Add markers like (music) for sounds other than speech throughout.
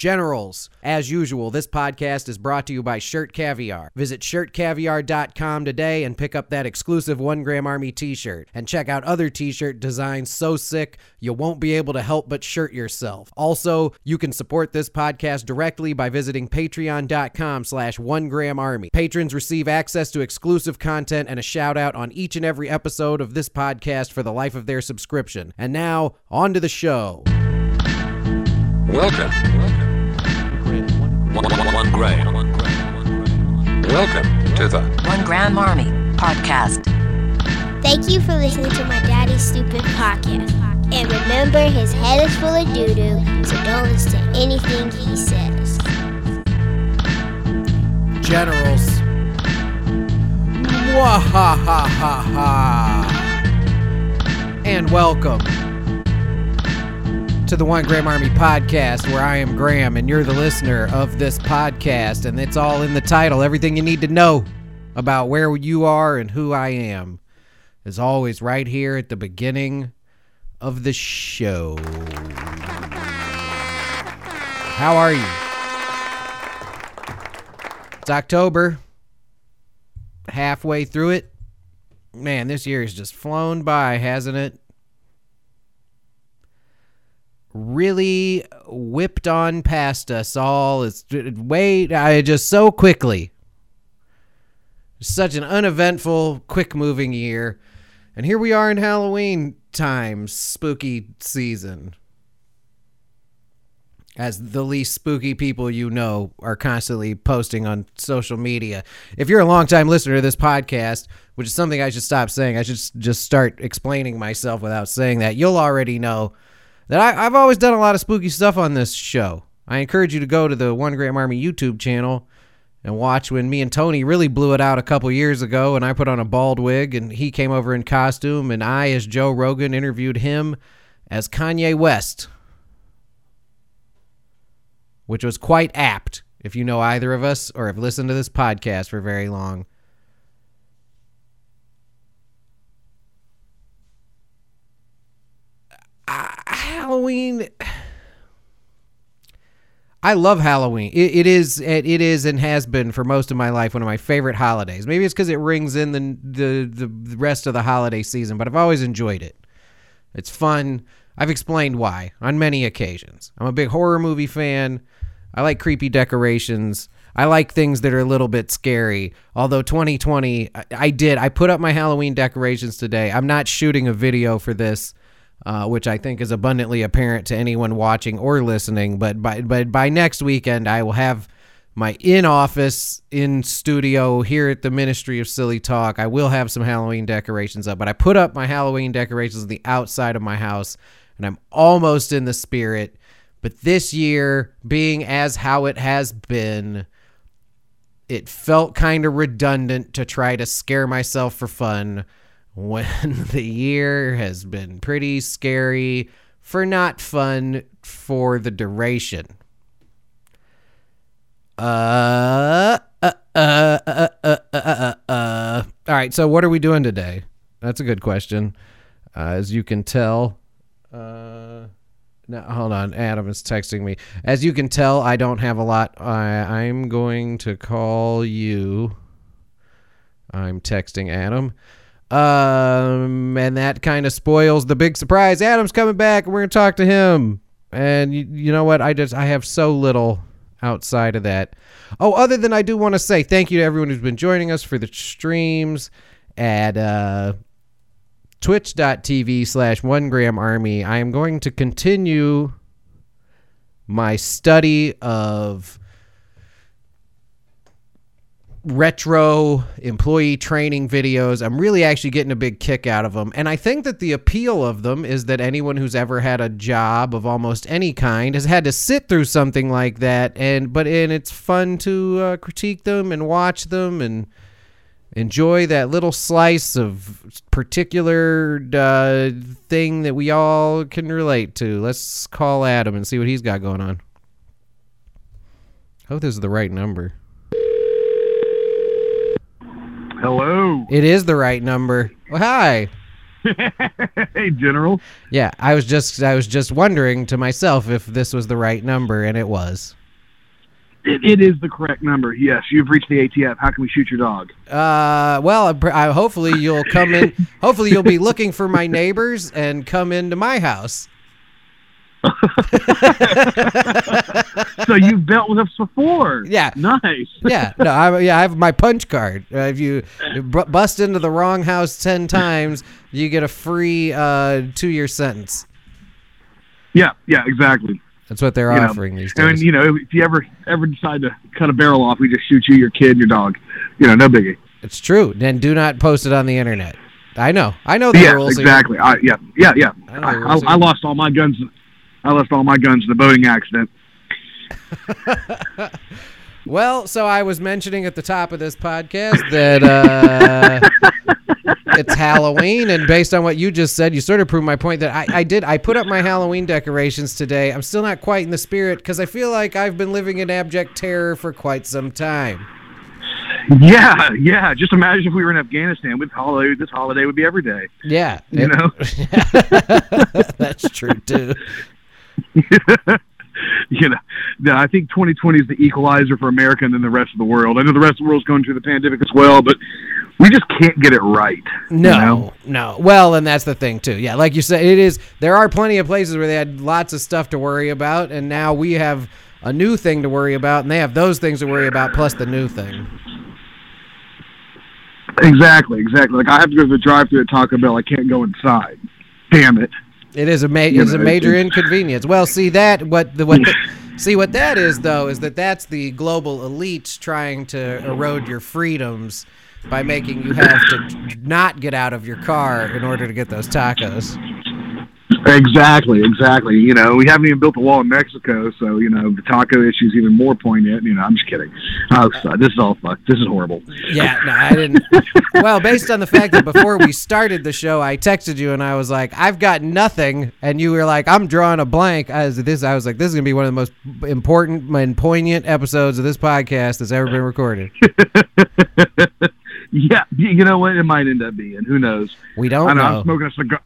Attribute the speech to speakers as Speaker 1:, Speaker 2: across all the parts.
Speaker 1: Generals, as usual, this podcast is brought to you by Shirt Caviar. Visit shirtcaviar.com today and pick up that exclusive One Gram Army t shirt. And check out other t shirt designs so sick you won't be able to help but shirt yourself. Also, you can support this podcast directly by visiting patreon.com slash one gram army. Patrons receive access to exclusive content and a shout out on each and every episode of this podcast for the life of their subscription. And now, on to the show.
Speaker 2: Welcome. One, one, one gram. Welcome to the
Speaker 3: One Gram Army Podcast.
Speaker 4: Thank you for listening to my daddy's stupid podcast. And remember, his head is full of doo doo, so don't listen to anything he says.
Speaker 1: Generals. Mwahahaha. And welcome to the One Gram Army podcast, where I am Graham and you're the listener of this podcast, and it's all in the title. Everything you need to know about where you are and who I am is always right here at the beginning of the show. How are you? It's October. Halfway through it. Man, this year has just flown by, hasn't it? Really whipped on past us all. It's wait, I just so quickly. Such an uneventful, quick moving year. And here we are in Halloween time, spooky season as the least spooky people you know are constantly posting on social media. If you're a longtime listener to this podcast, which is something I should stop saying, I should just start explaining myself without saying that, you'll already know that I, I've always done a lot of spooky stuff on this show. I encourage you to go to the One Gram Army YouTube channel and watch when me and Tony really blew it out a couple years ago and I put on a bald wig and he came over in costume and I as Joe Rogan interviewed him as Kanye West which was quite apt if you know either of us or have listened to this podcast for very long. Uh, Halloween. I love Halloween. It, it is it, it is and has been for most of my life one of my favorite holidays. Maybe it's because it rings in the, the the rest of the holiday season, but I've always enjoyed it. It's fun. I've explained why on many occasions. I'm a big horror movie fan. I like creepy decorations. I like things that are a little bit scary. Although 2020, I, I did. I put up my Halloween decorations today. I'm not shooting a video for this, uh, which I think is abundantly apparent to anyone watching or listening. But by but by next weekend, I will have my in office in studio here at the Ministry of Silly Talk. I will have some Halloween decorations up. But I put up my Halloween decorations on the outside of my house, and I'm almost in the spirit. But this year, being as how it has been, it felt kind of redundant to try to scare myself for fun when (laughs) the year has been pretty scary for not fun for the duration. Uh, uh, uh, uh, uh, uh, uh, uh. All right, so what are we doing today? That's a good question. Uh, as you can tell, uh, no, hold on. Adam is texting me. As you can tell, I don't have a lot. I, I'm going to call you. I'm texting Adam. Um, and that kind of spoils the big surprise. Adam's coming back, and we're gonna talk to him. And you, you know what? I just I have so little outside of that. Oh, other than I do want to say thank you to everyone who's been joining us for the streams at uh, twitch.tv slash one gram army. I am going to continue my study of retro employee training videos. I'm really actually getting a big kick out of them. And I think that the appeal of them is that anyone who's ever had a job of almost any kind has had to sit through something like that and but and it's fun to uh, critique them and watch them and enjoy that little slice of particular uh, thing that we all can relate to. Let's call Adam and see what he's got going on. Hope this is the right number.
Speaker 5: Hello.
Speaker 1: It is the right number. Well, hi. (laughs)
Speaker 5: hey, General.
Speaker 1: Yeah, I was just I was just wondering to myself if this was the right number, and it was.
Speaker 5: It, it is the correct number. Yes, you've reached the ATF. How can we shoot your dog?
Speaker 1: Uh, well, I, I, hopefully you'll come in. hopefully you'll be looking for my neighbors and come into my house. (laughs)
Speaker 5: so you've dealt with us before.
Speaker 1: Yeah.
Speaker 5: Nice. (laughs)
Speaker 1: Yeah, no, I, yeah, I have my punch card. Uh, if you (laughs) bu- bust into the wrong house ten times, you get a free uh, two-year sentence.
Speaker 5: Yeah. Yeah. Exactly.
Speaker 1: That's what they're
Speaker 5: You know,
Speaker 1: offering these days.
Speaker 5: And you know, if you ever ever decide to cut a barrel off, we just shoot you, your kid, and your dog. You know, no biggie.
Speaker 1: It's true. Then do not post it on the internet. I know. I know the
Speaker 5: yeah,
Speaker 1: rules. here.
Speaker 5: exactly. I, yeah, yeah, yeah.
Speaker 1: I,
Speaker 5: I, I lost all my guns. I lost all my guns in a boating accident. (laughs)
Speaker 1: Well, so I was mentioning at the top of this podcast that uh, it's Halloween, and based on what you just said, you sort of proved my point that I, I did. I put up my Halloween decorations today. I'm still not quite in the spirit because I feel like I've been living in abject terror for quite some time.
Speaker 5: Yeah, yeah. Just imagine if we were in Afghanistan with holiday. This holiday would be every day.
Speaker 1: Yeah,
Speaker 5: You
Speaker 1: it-
Speaker 5: know. (laughs)
Speaker 1: that's true too. (laughs)
Speaker 5: you know, no, I think 2020 is the equalizer for America and then the rest of the world. I know the rest of the world's going through the pandemic as well, but we just can't get it right. you
Speaker 1: No,
Speaker 5: know?
Speaker 1: no. Well, and that's the thing too. Yeah, like you said, it is. There are plenty of places where they had lots of stuff to worry about, and now we have a new thing to worry about, and they have those things to worry about plus the new thing.
Speaker 5: Exactly, exactly. Like I have to go to the drive-through at Taco Bell. I can't go inside. Damn it.
Speaker 1: It is a ma- is a major inconvenience. Well, see that what the what the, (laughs) see what that is though is that that's the global elites trying to erode your freedoms by making you have to not get out of your car in order to get those tacos.
Speaker 5: Exactly, exactly. You know, we haven't even built a wall in Mexico, so you know the taco issue is even more poignant. You know, I'm just kidding. Oh, so- this is all fucked. This is horrible.
Speaker 1: Yeah, no, I didn't. (laughs) well, based on the fact that before we started the show, I texted you and I was like, "I've got nothing," and you were like, "I'm drawing a blank." As this, I was like, "This is gonna be one of the most important and poignant episodes of this podcast that's ever been recorded." (laughs)
Speaker 5: yeah, you know what? It might end up being. Who knows?
Speaker 1: We don't
Speaker 5: I know.
Speaker 1: know.
Speaker 5: I'm smoking a cigar.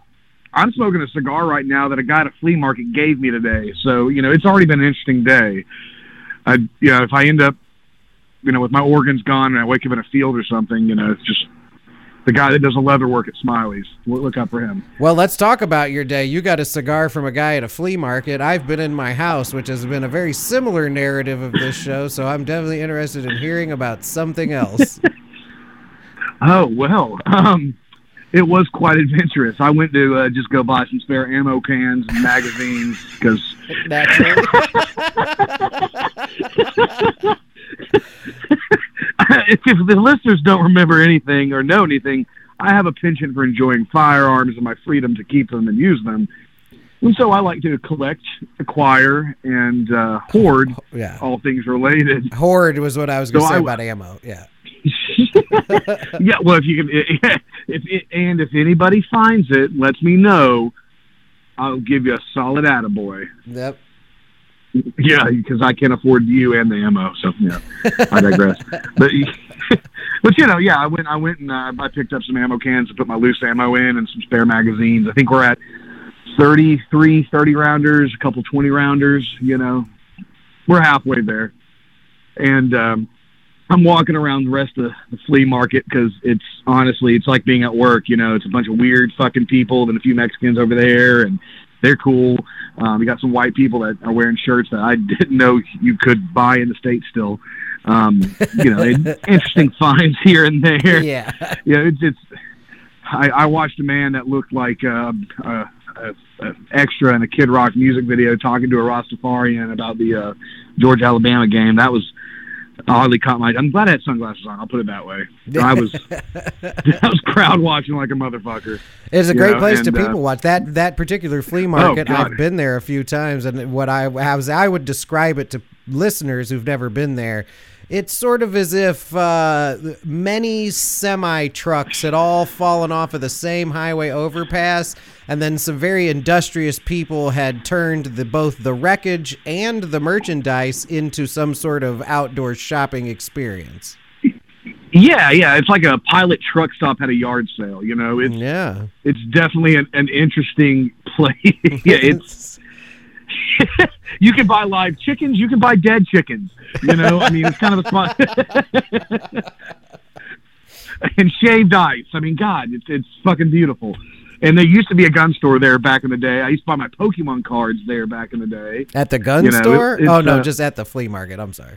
Speaker 5: I'm smoking a cigar right now that a guy at a flea market gave me today. So you know, it's already been an interesting day. I, you know, if I end up, you know, with my organs gone and I wake up in a field or something, you know, it's just the guy that does the leather work at Smiley's. Look look out for him.
Speaker 1: Well, let's talk about your day. You got a cigar from a guy at a flea market. I've been in my house, which has been a very similar narrative of this show. So I'm definitely interested in hearing about something else. (laughs)
Speaker 5: Oh well, um, it was quite adventurous. I went to uh, just go buy some spare ammo cans and magazines because if, (laughs) if the listeners don't remember anything or know anything, I have a penchant for enjoying firearms and my freedom to keep them and use them. And so I like to collect, acquire, and uh, hoard
Speaker 1: yeah.
Speaker 5: all things related.
Speaker 1: Hoard was what I was going to
Speaker 5: So
Speaker 1: say
Speaker 5: I-
Speaker 1: about ammo. Yeah. (laughs)
Speaker 5: yeah, well, if you can, (laughs) if and if anybody finds it, lets me know. I'll give you a solid attaboy.
Speaker 1: Yep.
Speaker 5: Yeah, because I can't afford you and the ammo. So yeah, I digress. (laughs) but but you know, yeah, I went I went and uh, I picked up some ammo cans to put my loose ammo in and some spare magazines. I think we're at 33 30 rounders, a couple 20 rounders. You know, we're halfway there, and um, I'm walking around the rest of the flea market because it's honestly it's like being at work. You know, it's a bunch of weird fucking people and a few Mexicans over there, and they're cool. Um, we got some white people that are wearing shirts that I (laughs) didn't know you could buy in the states still. Um, you know, (laughs) interesting finds here and there.
Speaker 1: Yeah.
Speaker 5: Yeah, it's it's. I, I watched a man that looked like uh, a, a, a extra in a Kid Rock music video talking to a Rastafarian about the uh, Georgia Alabama game. That was oddly caught my. I'm glad I had sunglasses on. I'll put it that way. I was (laughs) I was crowd watching like a motherfucker.
Speaker 1: It's a great
Speaker 5: know,
Speaker 1: place to
Speaker 5: and, uh,
Speaker 1: people watch. That that particular flea market,
Speaker 5: God.
Speaker 1: I've been there a few times, and what I as I would describe it to listeners who've never been there, it's sort of as if uh, many semi trucks had all fallen off of the same highway overpass, and then some very industrious people had turned the both the wreckage and the merchandise into some sort of outdoor shopping experience.
Speaker 5: Yeah, yeah. It's like a pilot truck stop at a yard sale. You know, it's
Speaker 1: Yeah.
Speaker 5: it's definitely an, an interesting (laughs) place. yeah, it's (laughs) (laughs) you can buy live chickens, you can buy dead chickens. You know, I mean, it's kind of a (laughs) spot. and shaved ice. I mean, God, it's it's fucking beautiful. And there used to be a gun store there back in the day. I used to buy my Pokemon cards there back in the day.
Speaker 1: At the gun
Speaker 5: You know,
Speaker 1: store?
Speaker 5: it's,
Speaker 1: oh no,
Speaker 5: uh,
Speaker 1: just at the flea market. I'm sorry.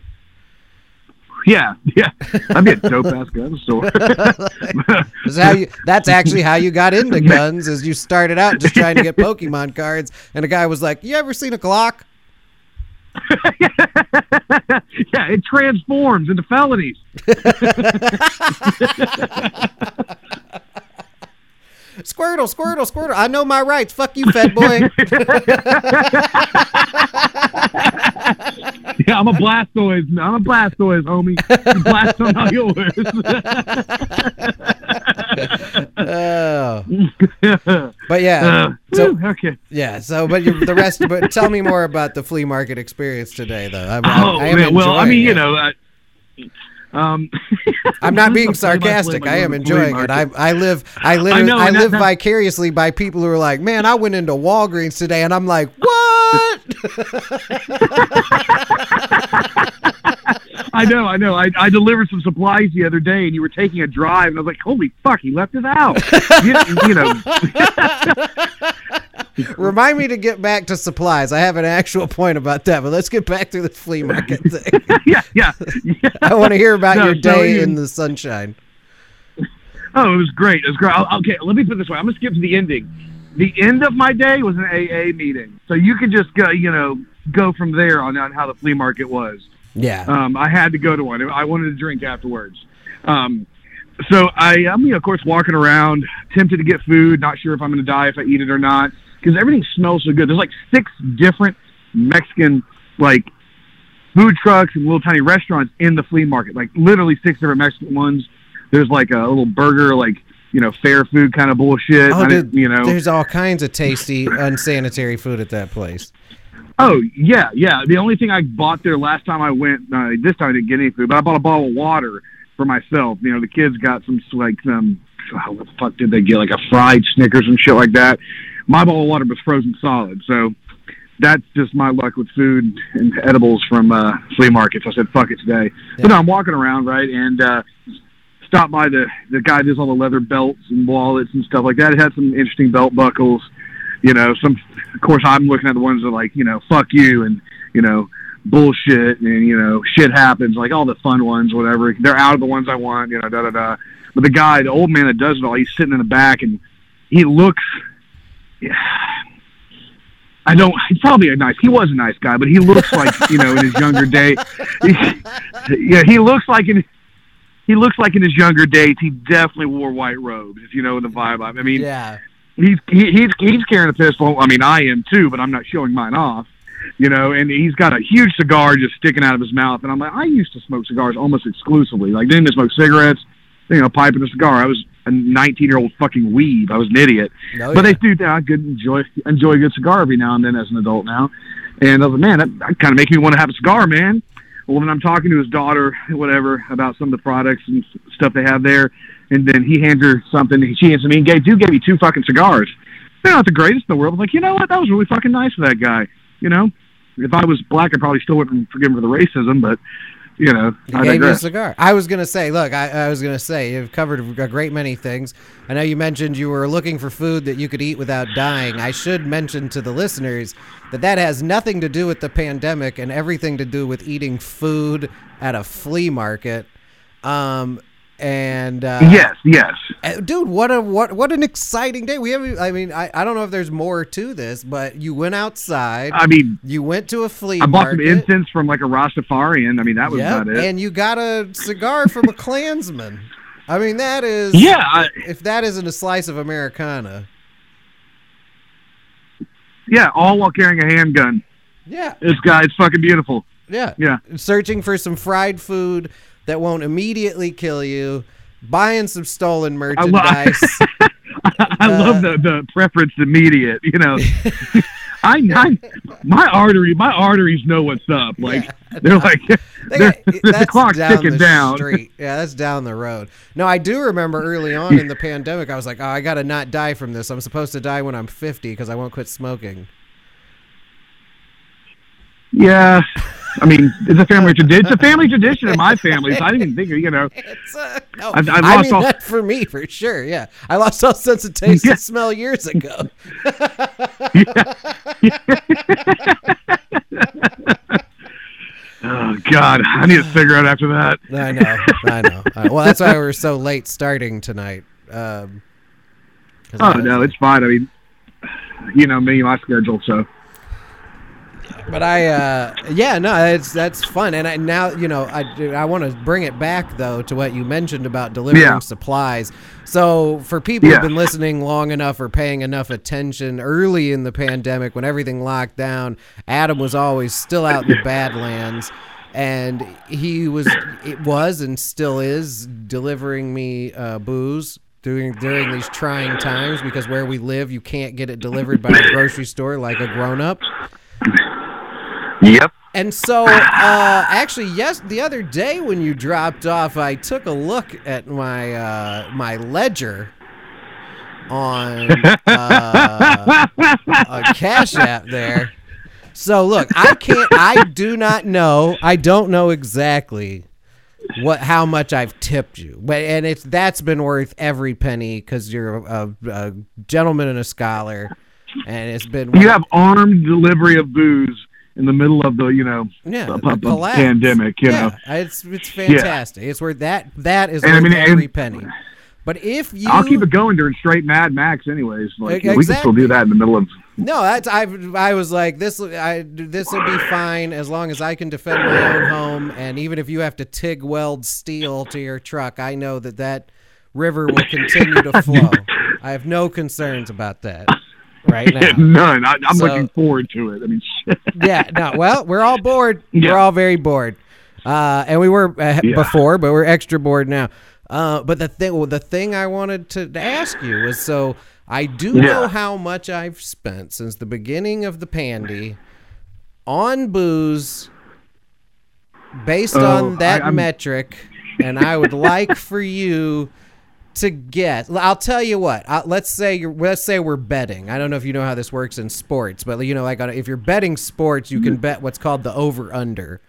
Speaker 5: Yeah, yeah. I'd be a dope ass gun store. (laughs)
Speaker 1: That's how you. That's actually how you got into (laughs) guns. Is you started out just trying to get Pokemon cards, and a guy was like, "You ever seen a Glock?" (laughs)
Speaker 5: yeah, it transforms into felonies.
Speaker 1: Squirtle, Squirtle, Squirtle. I know my rights. Fuck you, fat boy. (laughs) (laughs)
Speaker 5: Yeah, I'm a Blastoise. I'm a Blastoise, homie. You blast on all yours. (laughs)
Speaker 1: oh. But yeah,
Speaker 5: Uh,
Speaker 1: so
Speaker 5: whew, okay.
Speaker 1: yeah, so but you, the rest. But tell me more about the flea market experience today, though. I, I,
Speaker 5: Oh
Speaker 1: I am
Speaker 5: man, well, I
Speaker 1: enjoying
Speaker 5: mean, you know, uh, um, (laughs)
Speaker 1: I'm not being
Speaker 5: Play by play
Speaker 1: sarcastic. I am enjoying it. I. I live I live I,
Speaker 5: know, that-
Speaker 1: live
Speaker 5: that-
Speaker 1: vicariously by people who are like, man, I went into Walgreens today, and I'm like, what? (laughs)
Speaker 5: I know, I know. I, I delivered some supplies the other day, and you were taking a drive, and I was like, "Holy fuck, he left his out. (laughs) you, you know, (laughs)
Speaker 1: Remind me to get back to supplies. I have an actual point about that, but let's get back to the flea market (laughs) thing.
Speaker 5: yeah, yeah, yeah. (laughs)
Speaker 1: I want to hear about
Speaker 5: No,
Speaker 1: your
Speaker 5: so
Speaker 1: day
Speaker 5: you-
Speaker 1: in the sunshine.
Speaker 5: Oh, it was great. It was great. I'll- Okay, let me put it this way. I'm gonna skip to the ending. The end of my day was an AA meeting, so you could just go, you know, go from there on, on how the flea market was.
Speaker 1: Yeah.
Speaker 5: Um, I had to go to one. I wanted to drink afterwards. Um, so I, I'm, you know, of course, walking around, tempted to get food, not sure if I'm going to die if I eat it or not, because everything smells so good. There's like six different Mexican like food trucks and little tiny restaurants in the flea market. Like literally six different Mexican ones. There's like a little burger, like you know, fair food kind of bullshit.
Speaker 1: Oh, dude,
Speaker 5: you know,
Speaker 1: there's all kinds of tasty, unsanitary food at that place.
Speaker 5: Oh yeah, yeah. The only thing I bought there last time I went, uh, this time I didn't get any food, but I bought a bottle of water for myself. You know, the kids got some like some oh, what the fuck did they get? Like a fried Snickers and shit like that. My bottle of water was frozen solid, so that's just my luck with food and edibles from uh, flea markets. I said fuck it today. But no, I'm walking around right and uh, stopped by the the guy that does all the leather belts and wallets and stuff like that. It had some interesting belt buckles you know, some, of course, I'm looking at the ones that like, you know, fuck you and, you know, bullshit and, you know, shit happens, like all the fun ones, whatever. They're out of the ones I want, you know, da da da. But the guy, the old man that does it all, he's sitting in the back and he looks, yeah, I don't, he's probably a nice, he was a nice guy, but he looks like, (laughs) you know, in his younger day, he, yeah, he looks like in, he looks like in his younger days, he definitely wore white robes, if you know the vibe. I mean,
Speaker 1: Yeah.
Speaker 5: he's he, he's he's carrying a pistol. I mean, I am too, but I'm not showing mine off. You know, and he's got a huge cigar just sticking out of his mouth. And I'm like, I used to smoke cigars almost exclusively. Like, didn't smoke cigarettes, you know, pipe and a cigar. I was a 19 year old fucking weeb. I was an idiot.
Speaker 1: Oh,
Speaker 5: but
Speaker 1: yeah.
Speaker 5: they do. That I could enjoy enjoy a good cigar every now and then as an adult now. And I was like, man, that, that kind of makes me want to have a cigar, man. Well, when I'm talking to his daughter, whatever, about some of the products and stuff they have there, and then he hands her something, she hands me, and gave, dude gave me two fucking cigars. They're not the greatest in the world. I'm like, you know what? That was really fucking nice of that guy. You know, if I was black, I probably still wouldn't forgive him for the racism, but you know,
Speaker 1: He
Speaker 5: I
Speaker 1: gave you a cigar. I was gonna say, look, I, I was gonna say you've covered a great many things. I know you mentioned you were looking for food that you could eat without dying. I should mention to the listeners that that has nothing to do with the pandemic and everything to do with eating food at a flea market. Um, and uh,
Speaker 5: Yes, yes.
Speaker 1: uh, dude, what a what what an exciting day. We have. I mean, I, I don't know if there's more to this, but you went outside.
Speaker 5: I mean,
Speaker 1: you went to a flea
Speaker 5: I bought some incense from like a Rastafarian. I mean, that was
Speaker 1: Yeah,
Speaker 5: about it.
Speaker 1: and you got a cigar from a Klansman. I mean, that is
Speaker 5: yeah, I,
Speaker 1: If that isn't a slice of Americana,
Speaker 5: yeah, all while carrying a handgun.
Speaker 1: yeah,
Speaker 5: This guy is fucking beautiful.
Speaker 1: yeah,
Speaker 5: Yeah.
Speaker 1: Searching for some fried food that won't immediately kill you, buying some stolen merchandise. (laughs)
Speaker 5: I uh, love the the preference immediate. You know, (laughs) I, I my artery my arteries know what's up. Like
Speaker 1: Yeah.
Speaker 5: they're like
Speaker 1: They (laughs)
Speaker 5: the,
Speaker 1: got-
Speaker 5: the,
Speaker 1: that's
Speaker 5: clock's
Speaker 1: down
Speaker 5: ticking
Speaker 1: the
Speaker 5: down.
Speaker 1: Street. Yeah, that's down the road. No, I do remember early on in the pandemic, I was like, oh, I got to not die from this. I'm supposed to die when I'm 50 because I won't quit smoking.
Speaker 5: Yeah, I mean, it's a family tradition. It's a (laughs) family tradition in my family. So I didn't even think, of you know,
Speaker 1: It's uh, no,
Speaker 5: I've- I've
Speaker 1: I mean
Speaker 5: all-
Speaker 1: that for me for sure. Yeah, I lost all sense of taste
Speaker 5: Yeah.
Speaker 1: and smell years ago. (laughs) (laughs)
Speaker 5: oh God, I need to a cigarette after that. (sighs)
Speaker 1: I know, I know. Well, that's why we're so late starting tonight. Um,
Speaker 5: Oh no, it's fine. I mean, you know me, my schedule. So
Speaker 1: But I, uh, yeah, no, it's that's fun, and I now you know I I want to bring it back though to what you mentioned about delivering
Speaker 5: Yeah.
Speaker 1: supplies. So for people who've been listening long enough or paying enough attention early in the pandemic when everything locked down, Adam was always still out in the Badlands. And he was, it was, and still is delivering me uh, booze during during these trying times because where we live, you can't get it delivered by a (laughs) grocery store like a grown up.
Speaker 5: Yep.
Speaker 1: And so, uh, actually, yes, the other day when you dropped off, I took a look at my uh, my ledger on (laughs) uh, a Cash App there. So look, I can't. I do not know. I don't know exactly what how much I've tipped you, but and it's that's been worth every penny because you're a, a gentleman and a scholar, and it's been
Speaker 5: You have armed delivery of booze in the middle of the, you know,
Speaker 1: Yeah,
Speaker 5: a- a-
Speaker 1: the
Speaker 5: pandemic. You
Speaker 1: yeah,
Speaker 5: know,
Speaker 1: it's it's fantastic. It's where that that is
Speaker 5: And I mean, and-
Speaker 1: every penny. But if you,
Speaker 5: I'll keep it going during straight Mad Max, anyways. Like know, we can still do that in the middle of.
Speaker 1: no, that's I I was like this I this will be fine as long as I can defend my own home, and even if you have to TIG weld steel to your truck, I know that that river will continue to (laughs) flow. I have no concerns about that right now. (laughs)
Speaker 5: None. I, I'm
Speaker 1: So-
Speaker 5: looking forward to it. I mean, shit. (laughs)
Speaker 1: yeah, no. Well, we're all bored. (laughs)
Speaker 5: Yeah.
Speaker 1: We're all very bored, uh, and we were uh,
Speaker 5: Yeah.
Speaker 1: before, but we're extra bored now. Uh, but the thing, well, the thing I wanted to ask you was, so I do know how much I've spent since the beginning of the pandy on booze, based
Speaker 5: Oh,
Speaker 1: on that
Speaker 5: I-
Speaker 1: metric, and I would like for you to get i'll tell you what uh, let's say you're let's say we're betting. I don't know if you know how this works in sports but you know like on, if you're betting sports you can bet what's called the over under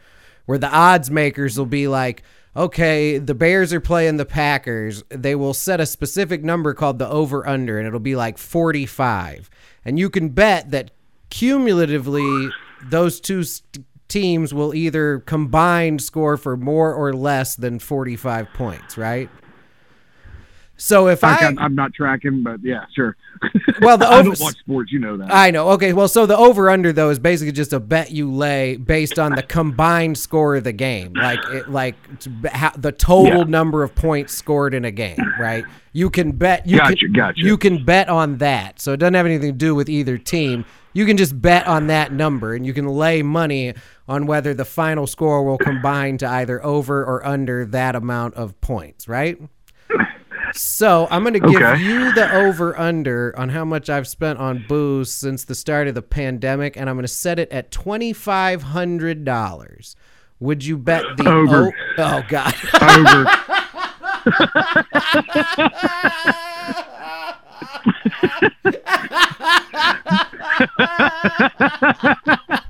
Speaker 1: where the odds makers will be like okay the bears are playing the packers. They will set a specific number called the over under and it'll be like 45 and you can bet that cumulatively those two st- teams will either combined score for more or less than 45 points right so if I,
Speaker 5: I'm, I'm not tracking, but yeah, sure. (laughs)
Speaker 1: Well, the (laughs)
Speaker 5: I don't watch sports. You know that.
Speaker 1: I know. Okay, well, so the over under though is basically just a bet you lay based on the combined score of the game, like it, like the total
Speaker 5: Yeah.
Speaker 1: number of points scored in a game, right? You can bet. You
Speaker 5: Gotcha,
Speaker 1: can,
Speaker 5: gotcha.
Speaker 1: You can bet on that, so it doesn't have anything to do with either team. You can just bet on that number, and you can lay money on whether the final score will combine to either over or under that amount of points, right? So I'm going to give
Speaker 5: Okay.
Speaker 1: you the over under on how much I've spent on booze since the start of the pandemic, and I'm going to set it at twenty five hundred dollars. Would you bet the
Speaker 5: Over.
Speaker 1: o- oh god
Speaker 5: Over. (laughs) (laughs)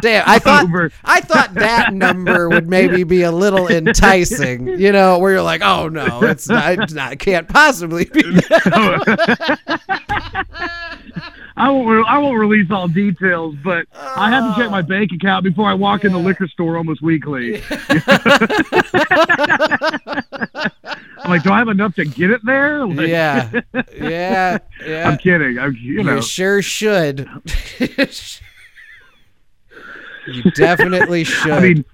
Speaker 1: damn I (laughs) thought
Speaker 5: Over.
Speaker 1: I thought that number would maybe be a little enticing you know where you're like oh no it's not, it's not can't possibly be (laughs)
Speaker 5: I won't. Re- I won't release all details, but I have to check my oh. bank account before I walk in the liquor store almost weekly. (laughs) I'm like, do I have enough to get it there? Like,
Speaker 1: yeah yeah yeah
Speaker 5: I'm kidding. I'm, you know,
Speaker 1: You sure should. You definitely (laughs) should.
Speaker 5: I mean,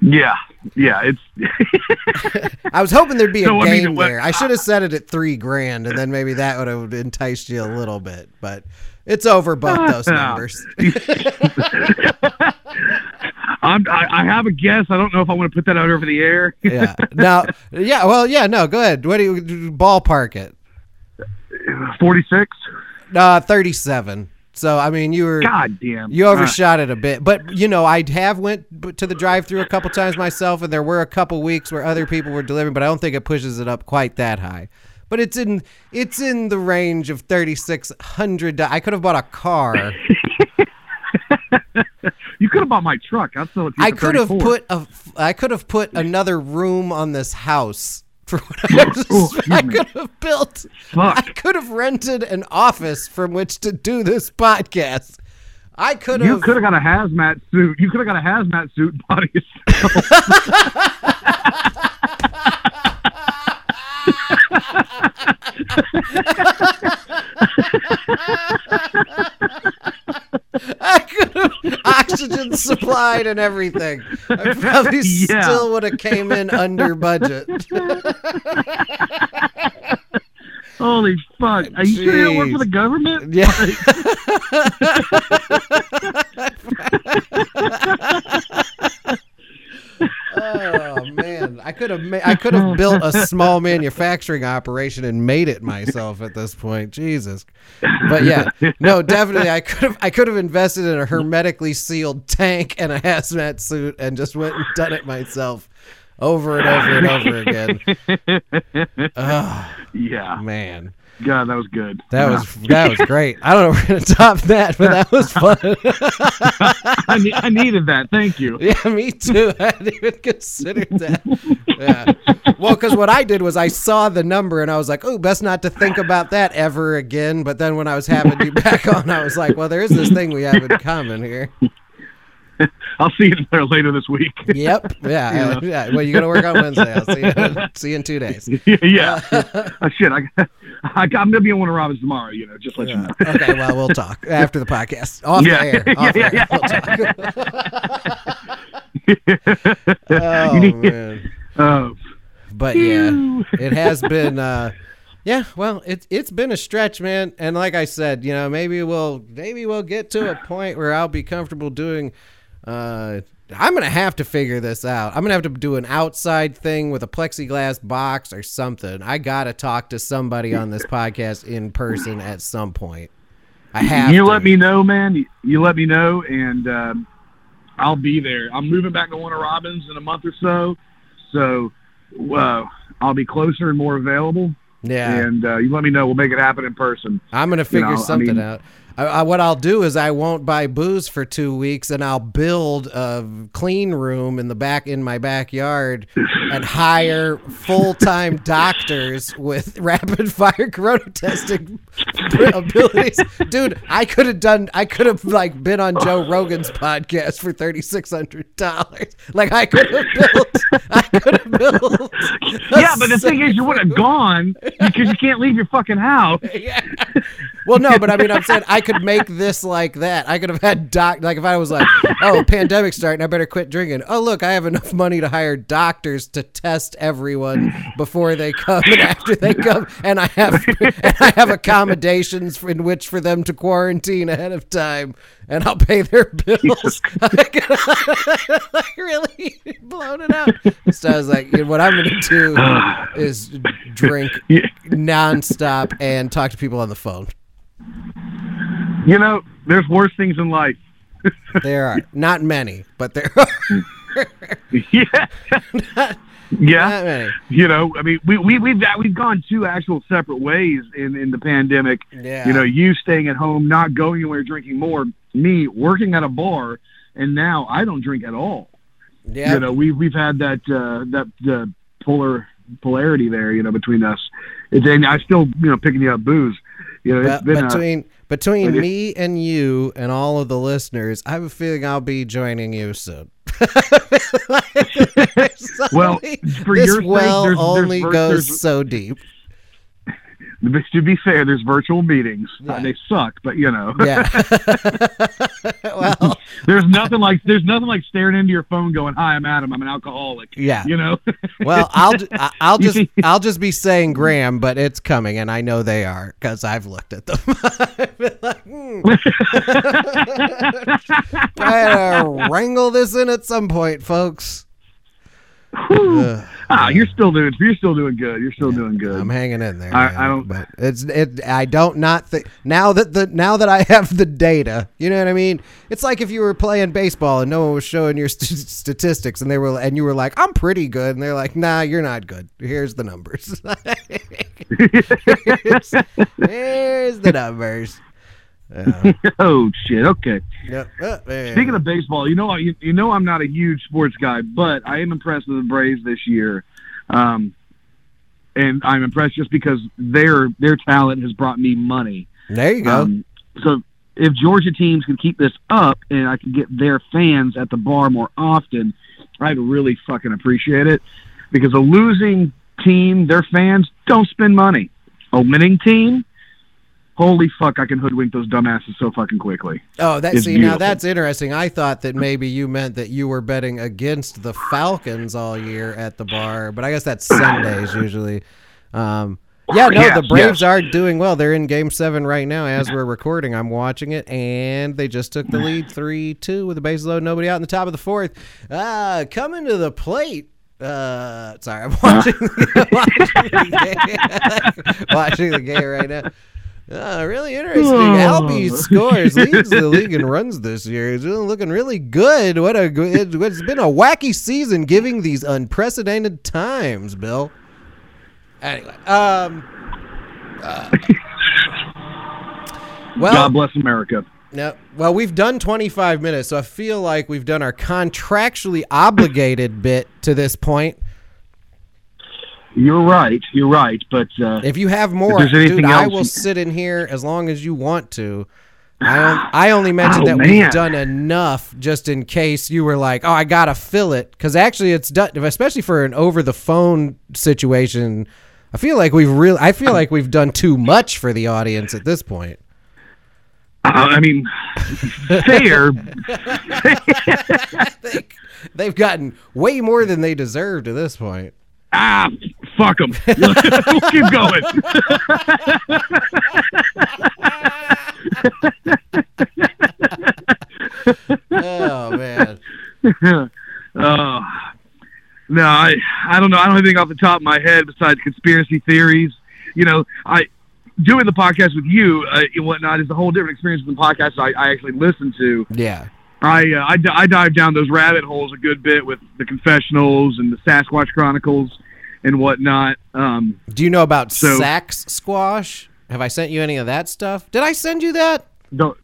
Speaker 5: yeah, yeah. It's (laughs)
Speaker 1: I was hoping there'd be a
Speaker 5: So, I mean,
Speaker 1: game there. I should have set it at three grand, and then maybe that would have enticed you a little bit. But it's over both those (laughs) numbers.
Speaker 5: I'm, I, I have a guess. I don't know if I want to put that out over the air.
Speaker 1: yeah. Now, Yeah. Well. Yeah. No. Go ahead. What do you ballpark it?
Speaker 5: Forty-six.
Speaker 1: Uh, thirty-seven. So I mean, you were
Speaker 5: God damn.
Speaker 1: you
Speaker 5: Uh,
Speaker 1: overshot it a bit, but you know I have went to the drive-through a couple times myself, and there were a couple weeks where other people were delivering, but I don't think it pushes it up quite that high. But it's in it's in the range of thirty six hundred. I could have bought a car. (laughs)
Speaker 5: you could have bought my truck. I'll sell it
Speaker 1: I could have put a I could have put another room on this house for what I, was,
Speaker 5: Oh,
Speaker 1: I could have built.
Speaker 5: Fuck.
Speaker 1: I could have rented an office from which to do this podcast. I could have.
Speaker 5: You could have got a hazmat suit. You could have got a hazmat suit and it yourself. (laughs) (laughs) (laughs)
Speaker 1: I could have oxygen supplied and everything. I probably (laughs)
Speaker 5: Yeah.
Speaker 1: still would have came in under budget. (laughs)
Speaker 5: Holy fuck! Are you sure you don't work for the government?
Speaker 1: Yeah. (laughs) oh man, I could have ma- I could have built a small (laughs) manufacturing operation and made it myself at this point. Jesus. But (laughs) yeah, no, definitely I could have I could have invested in a hermetically sealed tank and a hazmat suit and just went and done it myself over and over and over again. (laughs) Oh
Speaker 5: Yeah.
Speaker 1: man.
Speaker 5: God, that was good.
Speaker 1: That was that was great. I don't know if we're gonna top that, but that was fun. (laughs)
Speaker 5: I, ne- I needed that. Thank you. (laughs)
Speaker 1: yeah, me too. I hadn't even considered that. Yeah. Well, because what I did was I saw the number and I was like, "Oh, best not to think about that ever again." But then when I was having you back on, I was like, "Well, there is this thing we have in common here." (laughs)
Speaker 5: I'll see you there later this week. (laughs)
Speaker 1: Yep. Yeah. uh, yeah. Well, you got to work on Wednesday. I'll see you. (laughs) See you in two days.
Speaker 5: yeah. oh, shit. I, I, I'm gonna be on one of Robin's tomorrow. You know, just let you know.
Speaker 1: Okay. Well, we'll talk after the podcast. Off
Speaker 5: Yeah.
Speaker 1: the air. Off
Speaker 5: Yeah,
Speaker 1: the air.
Speaker 5: yeah,
Speaker 1: We'll talk. oh
Speaker 5: You need-
Speaker 1: man.
Speaker 5: Uh,
Speaker 1: but yeah, it has been. uh Yeah, well, it's it's been a stretch, man. And like I said, you know, maybe we'll maybe we'll get to a point where I'll be comfortable doing. Uh I'm gonna have to figure this out. I'm gonna have to do an outside thing with a plexiglass box or something. I gotta talk to somebody on this podcast in person at some point. I have.
Speaker 5: you
Speaker 1: to.
Speaker 5: let me know, man. You, you let me know, and um, I'll be there. I'm moving back to one of Robin's in a month or so, so uh, I'll be closer and more available.
Speaker 1: Yeah.
Speaker 5: And uh, you let me know. We'll make it happen in person.
Speaker 1: I'm gonna figure
Speaker 5: know, I
Speaker 1: something
Speaker 5: mean-
Speaker 1: out. I, I, what I'll do is I won't buy booze for two weeks, and I'll build a clean room in the back in my backyard, and hire full time (laughs) doctors with (laughs) rapid fire corona testing abilities. Dude, I could have done. I could have like been on Joe Rogan's podcast for thirty six hundred dollars. Like I could have built. I could have built.
Speaker 5: Yeah, but the thing is, you would have gone because you can't leave your fucking house. (laughs)
Speaker 1: yeah. Well, no, but I mean, I'm saying I could make this like that. I could have had doc, like if I was like, oh, (laughs) pandemic starting, I better quit drinking. Oh, look, I have enough money to hire doctors to test everyone before they come and after they come, and I have (laughs) and I have accommodations in which for them to quarantine ahead of time, and I'll pay their bills. like (laughs) really blown it out. So I was like, you know, what I'm gonna do (sighs) is drink nonstop and talk to people on the phone.
Speaker 5: You know, there's worse things in life. (laughs)
Speaker 1: There are not many, but there are (laughs)
Speaker 5: yeah. (laughs) yeah.
Speaker 1: not many.
Speaker 5: you know, I mean, we we we've we've gone two actual separate ways in in the pandemic.
Speaker 1: Yeah.
Speaker 5: You know, you staying at home, not going anywhere, drinking more. Me working at a bar, and now I don't drink at all.
Speaker 1: Yeah,
Speaker 5: You know, we've we've had that uh, that the polar polarity there. You know, between us. It's, and I still you know picking you up booze. You know, it's
Speaker 1: But
Speaker 5: been
Speaker 1: between between me and you and all of the listeners, I have a feeling I'll be joining you soon. (laughs)
Speaker 5: Well, for
Speaker 1: this
Speaker 5: your
Speaker 1: well
Speaker 5: there's- there's
Speaker 1: only
Speaker 5: ver-
Speaker 1: goes
Speaker 5: there's-
Speaker 1: so deep.
Speaker 5: But to be fair, there's virtual meetings. Uh, they suck, but you know,
Speaker 1: Yeah. (laughs) well,
Speaker 5: there's nothing like there's nothing like staring into your phone, going, "Hi, I'm Adam. I'm an alcoholic."
Speaker 1: Yeah.
Speaker 5: You know. (laughs)
Speaker 1: well, I'll I'll just (laughs) I'll just be saying Graham, but it's coming, and I know they are because I've looked at them. I've like, hmm. I gotta wrangle this in at some point, folks.
Speaker 5: Whew. ah, you're still doing. You're still doing good. You're still doing good.
Speaker 1: I'm hanging in there.
Speaker 5: I-
Speaker 1: man,
Speaker 5: I don't-
Speaker 1: But it's it. I don't not think now that the now that I (laughs) have the data. You know what I mean? It's like if you were playing baseball and no one was showing your st- (laughs) statistics, and they were and you were like, "I'm pretty good," and they're like, "Nah, you're not good. Here's the numbers. (laughs) here's, here's the numbers." Yeah. (laughs)
Speaker 5: oh shit. Okay.
Speaker 1: Yep. Uh.
Speaker 5: Speaking of baseball, you know, you, you know, I'm not a huge sports guy, but I am impressed with the Braves this year, um, and I'm impressed just because their their talent has brought me money.
Speaker 1: there you go.
Speaker 5: Um, so if Georgia teams can keep this up and I can get their fans at the bar more often, I'd really fucking appreciate it. Because a losing team, their fans don't spend money. A winning team, holy fuck, I can hoodwink those dumbasses so fucking quickly.
Speaker 1: Oh, that
Speaker 5: is
Speaker 1: see now that's interesting. I thought that maybe you meant that you were betting against the Falcons all year at the bar, but I guess that's Sundays usually. Um, yeah, no,
Speaker 5: Yes,
Speaker 1: the Braves
Speaker 5: yes.
Speaker 1: are doing well. They're in Game Seven right now as we're recording. I'm watching it, and they just took the lead three two with the bases loaded, nobody out in the top of the fourth. Ah, coming to the plate. Uh, sorry, I'm (laughs) watching, (laughs) watching the game. (laughs) watching the game right now. Uh, really interesting. Albie scores, leads the league in runs this year. He's looking really good. What a good! It's, it's been a wacky season, giving these unprecedented times, Bill. Anyway, um, uh, well,
Speaker 5: God bless America.
Speaker 1: no, well, we've done 25 minutes, so I feel like we've done our contractually obligated bit to this point.
Speaker 5: You're right. You're right. But uh,
Speaker 1: If you have more, dude, I will
Speaker 5: you-
Speaker 1: sit in here as long as you want to. (sighs) I, I only mentioned
Speaker 5: Oh,
Speaker 1: that we've done enough just in case you were like, oh, I got to fill it. Because actually, it's done, especially for an over the phone situation. I feel like we've really, I feel like we've done too much for the audience at this point.
Speaker 5: uh, I mean, fair. (laughs) (laughs)
Speaker 1: I think they've gotten way more than they deserve to this point.
Speaker 5: Ah, fuck them. we'll (laughs) keep going.
Speaker 1: Oh, man. (laughs)
Speaker 5: Uh, no, I I don't know. I don't have anything off the top of my head besides conspiracy theories. You know, I doing the podcast with you uh, and whatnot is a whole different experience than the podcast I, I actually listen to.
Speaker 1: Yeah.
Speaker 5: I, uh, I d- I dive down those rabbit holes a good bit with the confessionals and the Sasquatch Chronicles and whatnot. Um,
Speaker 1: Do you know about
Speaker 5: So-
Speaker 1: sax squash? Have I sent you any of that stuff? Did I send you that?
Speaker 5: don't,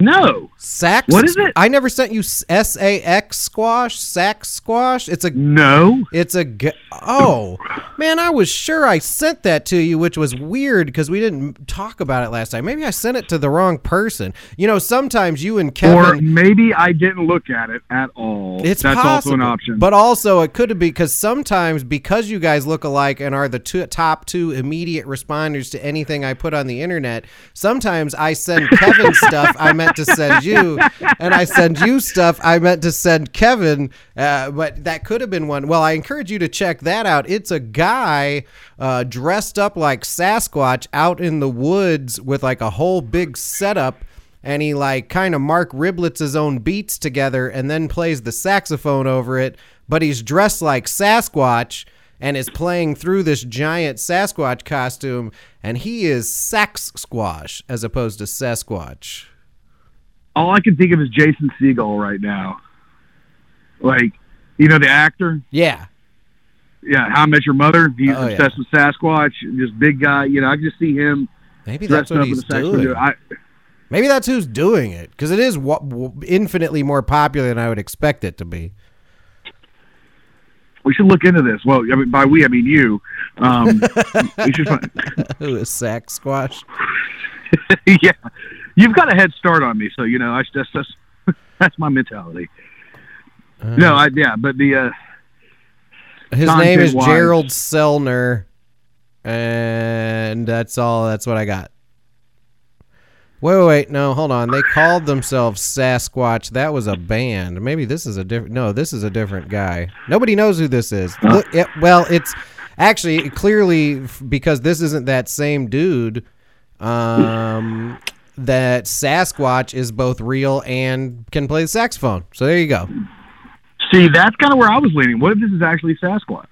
Speaker 5: no,
Speaker 1: Sax.
Speaker 5: What is it?
Speaker 1: I never sent you S A X squash. Sax squash. It's a.
Speaker 5: no.
Speaker 1: It's a. g- Oh, man! I was sure I sent that to you, which was weird because we didn't talk about it last time. Maybe I sent it to the wrong person. You know, sometimes you and Kevin, Or
Speaker 5: maybe I didn't look at it at all.
Speaker 1: It's
Speaker 5: That's
Speaker 1: possible,
Speaker 5: also an option.
Speaker 1: But also, it could be because sometimes because you guys look alike and are the two, top two immediate responders to anything I put on the internet, sometimes I send (laughs) Kevin stuff I meant to send you, and I send you stuff I meant to send Kevin. Uh, but that could have been one. Well, I encourage you to check that out. It's a guy uh, dressed up like Sasquatch out in the woods with like a whole big setup and he like kind of Mark Riblets his own beats together and then plays the saxophone over it, but he's dressed like Sasquatch and is playing through this giant Sasquatch costume and he is sax squash as opposed to Sasquatch.
Speaker 5: All I can think of is Jason Segel right now. Like, you know, the actor.
Speaker 1: Yeah.
Speaker 5: Yeah, How I Met Your Mother. He's
Speaker 1: Oh, yeah.
Speaker 5: obsessed with Sasquatch. This big guy. You know, I can just see him
Speaker 1: Maybe that's what he's doing.
Speaker 5: I,
Speaker 1: Maybe that's who's doing it because it is w- infinitely more popular than I would expect it to be.
Speaker 5: we should look into this. Well, I mean, by we I mean you. Um, we should find,
Speaker 1: Who is sax squash? (laughs)
Speaker 5: yeah, you've got a head start on me, so you know I that's that's, (laughs) that's my mentality. no, I yeah, but the uh,
Speaker 1: His name is
Speaker 5: wise.
Speaker 1: Gerald Selner, and that's all. That's what I got. Wait, wait, wait, no, hold on. They called themselves Sasquatch. That was a band. Maybe this is a different. No, this is a different guy. Nobody knows who this is. Look, it, well, it's actually clearly because this isn't that same dude. Um, that Sasquatch is both real and can play the saxophone. So there you go.
Speaker 5: See, that's kind of where I was leaning. What if this is actually Sasquatch?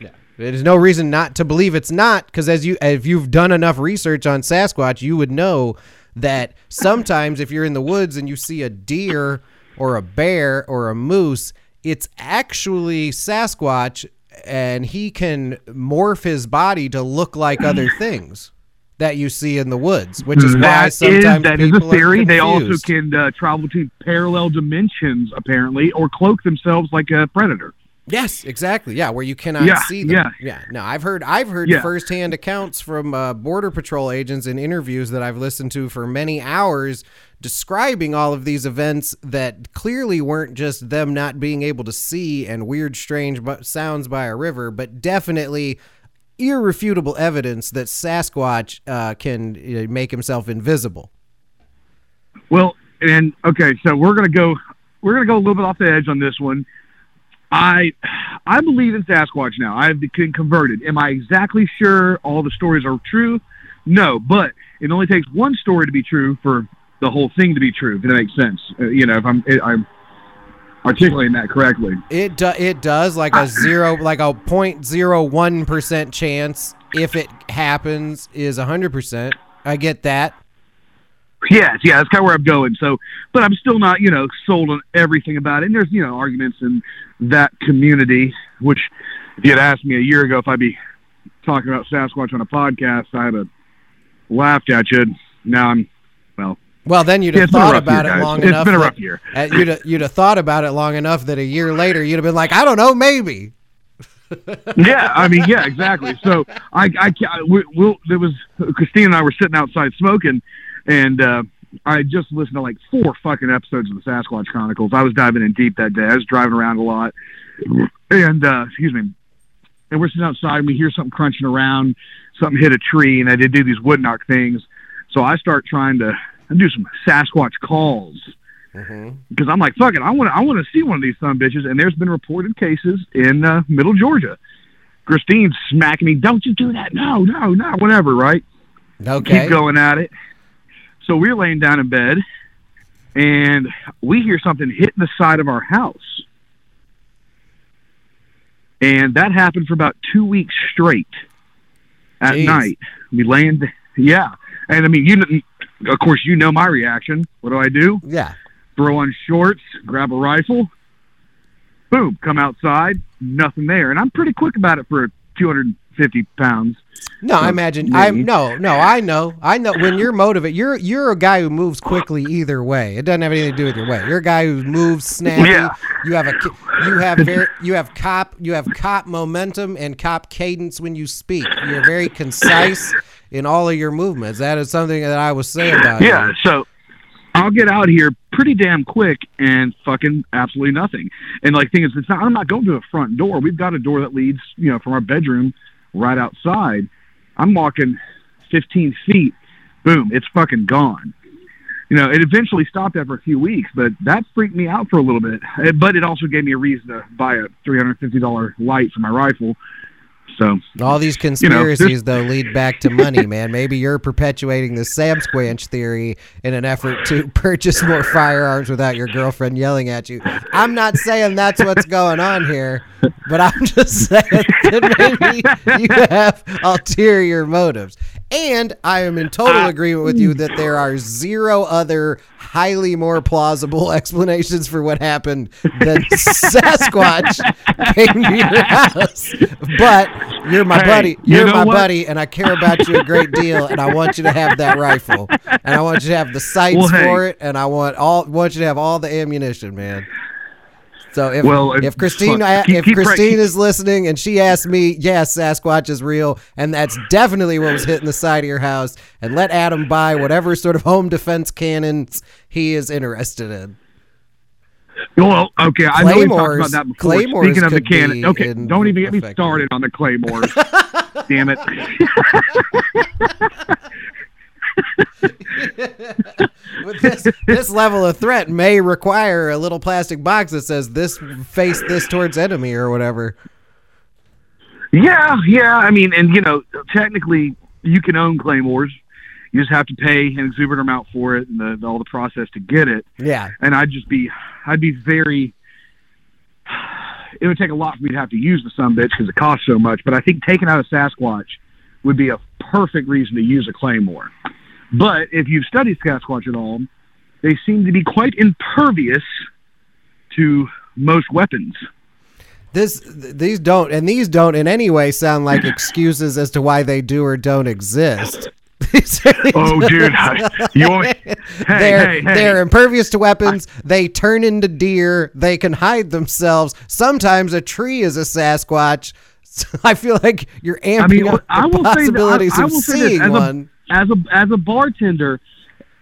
Speaker 1: Yeah, there's no reason not to believe it's not, because as you if you've done enough research on Sasquatch, you would know that sometimes if you're in the woods and you see a deer or a bear or a moose, it's actually Sasquatch, and he can morph his body to look like other things that you see in the woods, which is why
Speaker 5: That is
Speaker 1: sometimes
Speaker 5: that is a theory. They also can uh, travel to parallel dimensions, apparently, or cloak themselves like a predator.
Speaker 1: Yes, exactly. Yeah, where you cannot
Speaker 5: Yeah,
Speaker 1: see them.
Speaker 5: yeah.
Speaker 1: yeah. No, I've heard I've heard
Speaker 5: Yeah.
Speaker 1: firsthand accounts from uh, border patrol agents in interviews that I've listened to for many hours describing all of these events that clearly weren't just them not being able to see and weird strange sounds by a river, but definitely irrefutable evidence that Sasquatch uh, can uh, make himself invisible.
Speaker 5: Well, and okay, so we're gonna go we're gonna go a little bit off the edge on this one. I I believe in Sasquatch now. I've been converted. Am I exactly sure all the stories are true? No, but it only takes one story to be true for the whole thing to be true. If that makes sense, uh, you know, if I'm I'm articulating that correctly.
Speaker 1: It do, it does like a ah. zero like a point zero one percent chance if it happens is a hundred percent. I get that.
Speaker 5: Yes, yeah, that's kind of where I'm going. So, but I'm still not, you know, sold on everything about it. And there's, you know, arguments in that community, which if you had asked me a year ago if I'd be talking about Sasquatch on a podcast, I'd have laughed at you. Now I'm, well,
Speaker 1: then you'd have
Speaker 5: it's
Speaker 1: thought about
Speaker 5: year,
Speaker 1: it long
Speaker 5: It's
Speaker 1: enough.
Speaker 5: been a
Speaker 1: that-
Speaker 5: rough year.
Speaker 1: uh, you'd have, you'd have thought about it long enough that a year later you'd have been like, I don't know, maybe. (laughs)
Speaker 5: yeah, I mean, yeah, exactly. So I, I, ca- we, we'll, there was Christine and I were sitting outside smoking, and uh, I just listened to like four fucking episodes of the Sasquatch Chronicles. I was diving in deep that day. I was driving around a lot, and uh, excuse me, and we're sitting outside. and We hear something crunching around. Something hit a tree, and I did do these wood knock things. So I start trying to do some Sasquatch calls because I'm like, fuck it, I want to, I want to see one of these son bitches. And there's been reported cases in uh, Middle Georgia. Christine's smacking me, don't you do that? No, no, no, whatever, right?
Speaker 1: Okay.
Speaker 5: Keep going at it. So we're laying down in bed, and we hear something hitting the side of our house. And that happened for about two weeks straight at
Speaker 1: Jeez.
Speaker 5: night. We laying, yeah. And I mean, you, of course, you know my reaction. What do I do?
Speaker 1: Yeah.
Speaker 5: throw on shorts, grab a rifle, boom, come outside, nothing there. And I'm pretty quick about it for 250 pounds.
Speaker 1: No, I
Speaker 5: So,
Speaker 1: imagine. I
Speaker 5: maybe.
Speaker 1: no, no. I know. I know. When you're motivated, you're you're a guy who moves quickly either way. It doesn't have anything to do with your weight. You're a guy who moves snappy.
Speaker 5: Yeah.
Speaker 1: You have a you have very you have cop you have cop momentum and cop cadence when you speak. You're very concise in all of your movements. That is something that I was saying about
Speaker 5: Yeah,
Speaker 1: you.
Speaker 5: so I'll get out here pretty damn quick and fucking absolutely nothing. And like, thing is, it's not. I'm not going to the front door. We've got a door that leads, you know, from our bedroom right outside. I'm walking 15 feet. Boom, it's fucking gone. You know, it eventually stopped after a few weeks, but that freaked me out for a little bit. But it also gave me a reason to buy a $350 light for my rifle. So
Speaker 1: All these (laughs)
Speaker 5: know,
Speaker 1: conspiracies, though, lead back to money, man. Maybe you're perpetuating the Sam Squanch theory in an effort to (laughs) purchase more firearms without your girlfriend yelling at you. I'm not saying that's what's going on here, but I'm just (laughs) saying that maybe you have ulterior motives. And I am in total agreement with you that there are (laughs) zero other highly more plausible (laughs) explanations for what happened than (laughs) Sasquatch came to your house. But you're my
Speaker 5: Hey,
Speaker 1: buddy.
Speaker 5: you
Speaker 1: You're
Speaker 5: know
Speaker 1: my
Speaker 5: what?
Speaker 1: buddy, and I care about you a great deal. And I want you to have that rifle, and I want you to have the sights
Speaker 5: Well, hey.
Speaker 1: for it, and I want all want you to have all the ammunition, man. So if
Speaker 5: Well,
Speaker 1: if Christine
Speaker 5: keep-
Speaker 1: if
Speaker 5: keep right-
Speaker 1: Christine
Speaker 5: keep-
Speaker 1: is listening and she asks me, yes, Sasquatch is real, and that's definitely what was hitting the side of your house, and let Adam buy whatever sort of home defense cannons he is interested in.
Speaker 5: Well, okay, I know we talked
Speaker 1: Claymores-
Speaker 5: about that before.
Speaker 1: Claymores
Speaker 5: Speaking of the cannon, okay, don't even get me started on the claymores. (laughs) Damn it! (laughs)
Speaker 1: With this this level of threat may require a little plastic box that says this face this towards enemy or whatever.
Speaker 5: yeah, yeah. I mean, and you know, technically, you can own claymores. You just have to pay an exuberant amount for it, and the, all the process to get it.
Speaker 1: Yeah.
Speaker 5: And I'd just be, I'd be very, it would take a lot for me to have to use the sun bitch because it costs so much. But I think taking out a Sasquatch would be a perfect reason to use a claymore. But if you've studied Sasquatch at all, they seem to be quite impervious to most weapons.
Speaker 1: This these don't and these don't in any way sound like (laughs) excuses as to why they do or don't exist. (laughs)
Speaker 5: Oh, dude, (laughs) you want hey,
Speaker 1: they're
Speaker 5: hey, hey.
Speaker 1: they're impervious to weapons. they turn into deer. They can hide themselves. Sometimes a tree is a Sasquatch. So I feel like you're amping
Speaker 5: I mean,
Speaker 1: up
Speaker 5: I
Speaker 1: the
Speaker 5: will say that
Speaker 1: possibilities
Speaker 5: I, I
Speaker 1: of
Speaker 5: will say
Speaker 1: seeing
Speaker 5: this
Speaker 1: one.
Speaker 5: As a as a bartender,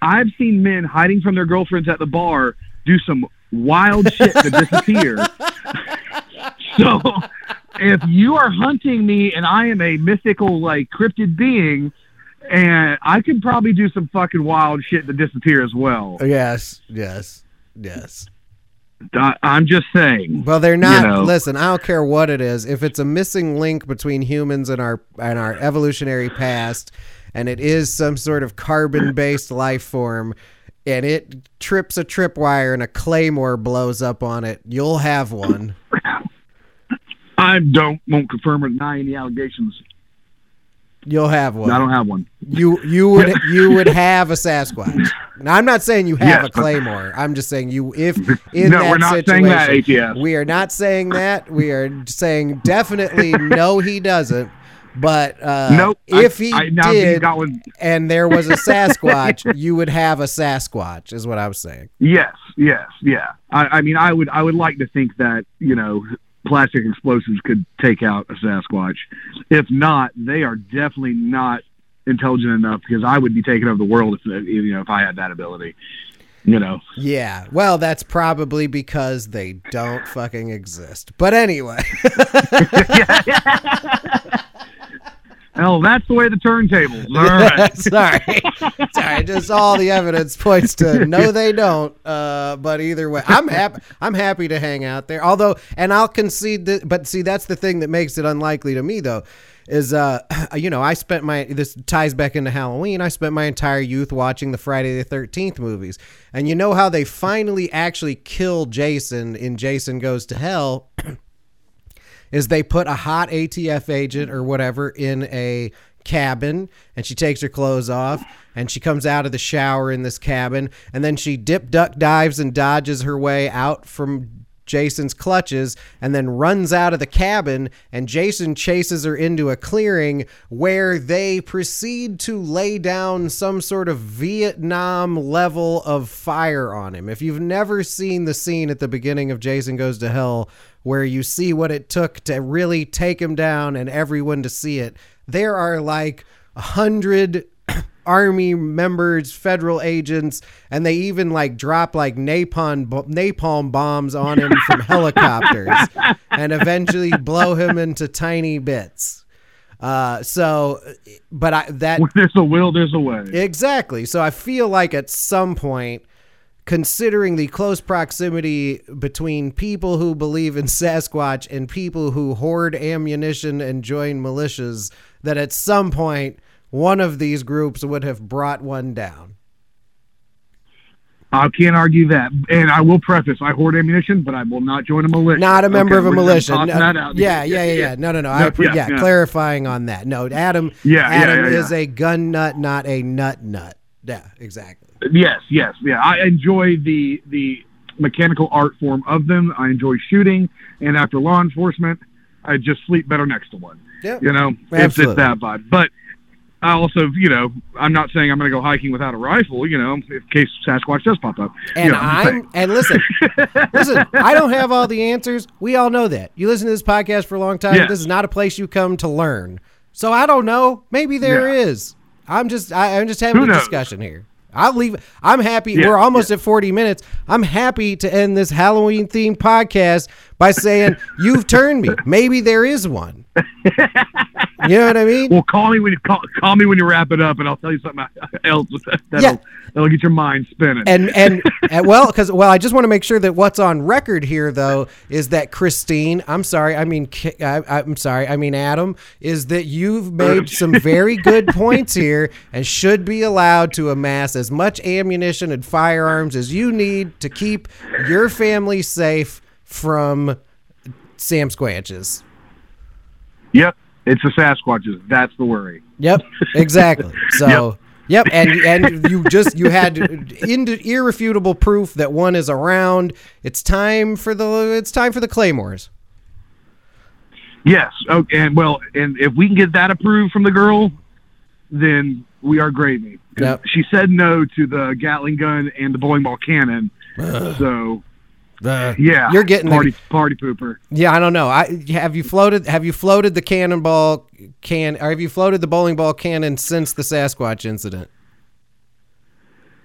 Speaker 5: I've seen men hiding from their girlfriends at the bar do some wild shit to disappear. (laughs) so, if you are hunting me and I am a mythical like cryptid being, and I could probably do some fucking wild shit to disappear as well.
Speaker 1: yes, yes, yes.
Speaker 5: I, I'm just saying.
Speaker 1: Well, they're not.
Speaker 5: know.
Speaker 1: Listen, I don't care what it is. If it's a missing link between humans and our and our evolutionary past, and it is some sort of carbon-based life form, and it trips a tripwire and a claymore blows up on it, you'll have one.
Speaker 5: I don't won't confirm or deny any allegations.
Speaker 1: You'll have one.
Speaker 5: I don't have one.
Speaker 1: You you would (laughs) you would have a Sasquatch. Now I'm not saying you have
Speaker 5: Yes,
Speaker 1: a claymore. I'm just saying you if (laughs) in
Speaker 5: No,
Speaker 1: that
Speaker 5: we're not saying that,
Speaker 1: situation- We are not saying that. We are saying definitely no, he doesn't. But uh,
Speaker 5: Nope.
Speaker 1: if
Speaker 5: I-
Speaker 1: he
Speaker 5: I,
Speaker 1: did, and there was a (laughs) Sasquatch, you would have a Sasquatch. Is what I was saying.
Speaker 5: Yes, yes, yeah. I, I mean, I would, I would like to think that you know, plastic explosives could take out a Sasquatch. If not, they are definitely not intelligent enough because I would be taking over the world if you know if I had that ability. You know,
Speaker 1: Yeah. Well, that's probably because they don't fucking exist. But anyway. (laughs) (laughs)
Speaker 5: hell, that's the way the turntables. (laughs) All right.
Speaker 1: Sorry. Sorry. Just all the evidence points to no, they don't. Uh, but either way, I'm happy. I'm happy to hang out there. Although, and I'll concede that. But see, that's the thing that makes it unlikely to me, though, is uh, (clears throat) you know, I spent my this ties back into Halloween. I spent my entire youth watching the Friday the Thirteenth movies, and you know how they finally actually kill Jason in Jason Goes to Hell is they put a hot ATF agent or whatever in a cabin and she takes her clothes off and she comes out of the shower in this cabin and then she dip duck dives and dodges her way out from Jason's clutches and then runs out of the cabin and Jason chases her into a clearing where they proceed to lay down some sort of Vietnam level of fire on him. If you've never seen the scene at the beginning of Jason Goes to Hell where you see what it took to really take him down and everyone to see it, there are like a hundred army members, federal agents, and they even like drop like napalm napalm bombs on him from (laughs) helicopters, and eventually blow him into tiny bits. Uh, so, but I that
Speaker 5: When there's a will, there's a way.
Speaker 1: Exactly. So I feel like at some point, considering the close proximity between people who believe in Sasquatch and people who hoard ammunition and join militias, that at some point one of these groups would have brought one down.
Speaker 5: I can't argue that. And I will preface: I hoard ammunition, but I will not join a militia.
Speaker 1: Not a member
Speaker 5: Okay,
Speaker 1: of a militia. No,
Speaker 5: out.
Speaker 1: yeah, yeah, yeah, yeah. No, no, no. I,
Speaker 5: No,
Speaker 1: appre- yeah,
Speaker 5: yeah, yeah.
Speaker 1: clarifying on that. No, Adam.
Speaker 5: Yeah, yeah,
Speaker 1: Adam
Speaker 5: yeah, yeah.
Speaker 1: is a gun nut, not a nut nut. Yeah, exactly.
Speaker 5: Yes, yes, yeah. I enjoy the the mechanical art form of them. I enjoy shooting, and after law enforcement, I just sleep better next to one.
Speaker 1: Yep.
Speaker 5: You know, it's, it's that vibe. But I also, you know, I'm not saying I'm going to go hiking without a rifle. You know, in case Sasquatch does pop up.
Speaker 1: And
Speaker 5: You know, I'm
Speaker 1: and listen, listen. (laughs) I don't have all the answers. We all know that. You listen to this podcast for a long time.
Speaker 5: Yes.
Speaker 1: This is not a place you come to learn. So I don't know. Maybe there
Speaker 5: Yeah.
Speaker 1: is. I'm just I, I'm just having
Speaker 5: Who
Speaker 1: a
Speaker 5: knows?
Speaker 1: discussion here. I'll leave. I'm happy.
Speaker 5: Yeah,
Speaker 1: We're almost at 40 minutes. I'm happy to end this Halloween themed podcast by saying you've turned me. Maybe there is one. You know what I mean?
Speaker 5: Well, call me when you call, call me when you wrap it up, and I'll tell you something else (laughs) that'll,
Speaker 1: Yeah.
Speaker 5: that'll get your mind spinning.
Speaker 1: and (laughs) and, and well because well i just want to make sure that what's on record here though is that christine i'm sorry i mean I, i'm sorry i mean adam is that you've made some very good (laughs) points here and should be allowed to amass as much ammunition and firearms as you need to keep your family safe from Sam Squanches.
Speaker 5: Yep, it's the Sasquatches. That's the worry.
Speaker 1: Yep, exactly. (laughs) So, yep, and and you just you had irrefutable proof that one is around. It's time for the it's time for the claymores.
Speaker 5: Yes. Okay. And well, and if we can get that approved from the girl, then we are gravy.
Speaker 1: Yep.
Speaker 5: She said no to the Gatling gun and the bowling ball cannon. so yeah,
Speaker 1: You're getting the-
Speaker 5: party party pooper.
Speaker 1: Yeah, I don't know. I have you floated have you floated the cannonball can or have you floated the bowling ball cannon since the Sasquatch incident?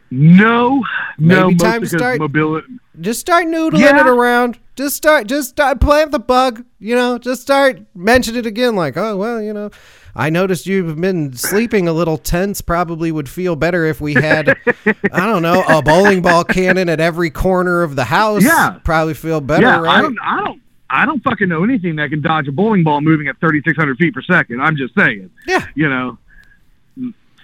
Speaker 5: No, no,
Speaker 1: Maybe time to start-
Speaker 5: mobility.
Speaker 1: Just start noodling
Speaker 5: Yeah.
Speaker 1: it around. Just start just start plant the bug, you know, just start mention it again like, "Oh, well, you know, I noticed you've been sleeping a little tense. Probably would feel better if we had I don't know, a bowling ball cannon at every corner of the house.
Speaker 5: Yeah.
Speaker 1: Probably feel better,
Speaker 5: Yeah,
Speaker 1: right?
Speaker 5: I don't, I don't, I don't fucking know anything that can dodge a bowling ball moving at 3,600 feet per second. I'm just saying.
Speaker 1: Yeah.
Speaker 5: You know,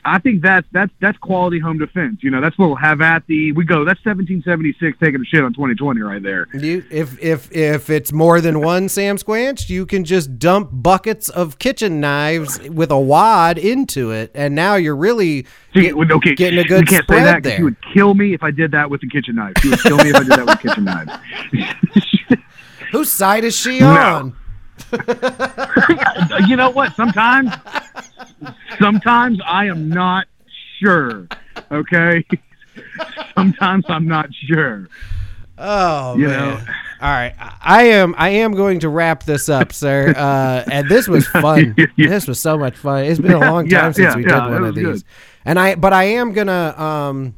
Speaker 5: I think that's that's that's quality home defense. You know, that's what we'll have at the. We go. That's 1776 taking a shit on 2020 right there.
Speaker 1: You, if if if it's more than one Sam Squanch, you can just dump buckets of kitchen knives with a wad into it, and now you're really
Speaker 5: See, okay,
Speaker 1: getting a good
Speaker 5: can't say that,
Speaker 1: there.
Speaker 5: She would kill me if I did that with a kitchen knife. She would kill me if I did that with a kitchen knife. (laughs)
Speaker 1: Whose side is she
Speaker 5: No. (laughs) you know what? Sometimes, sometimes I am not sure. Okay. (laughs) Sometimes I'm not sure.
Speaker 1: Oh
Speaker 5: You
Speaker 1: man!
Speaker 5: know.
Speaker 1: All right, I am I am going to wrap this up, (laughs) sir. Uh, and this was fun.
Speaker 5: Yeah.
Speaker 1: This was so much fun. It's been a long time
Speaker 5: Yeah,
Speaker 1: since
Speaker 5: yeah,
Speaker 1: we did one of these.
Speaker 5: good.
Speaker 1: And I, but I am gonna um,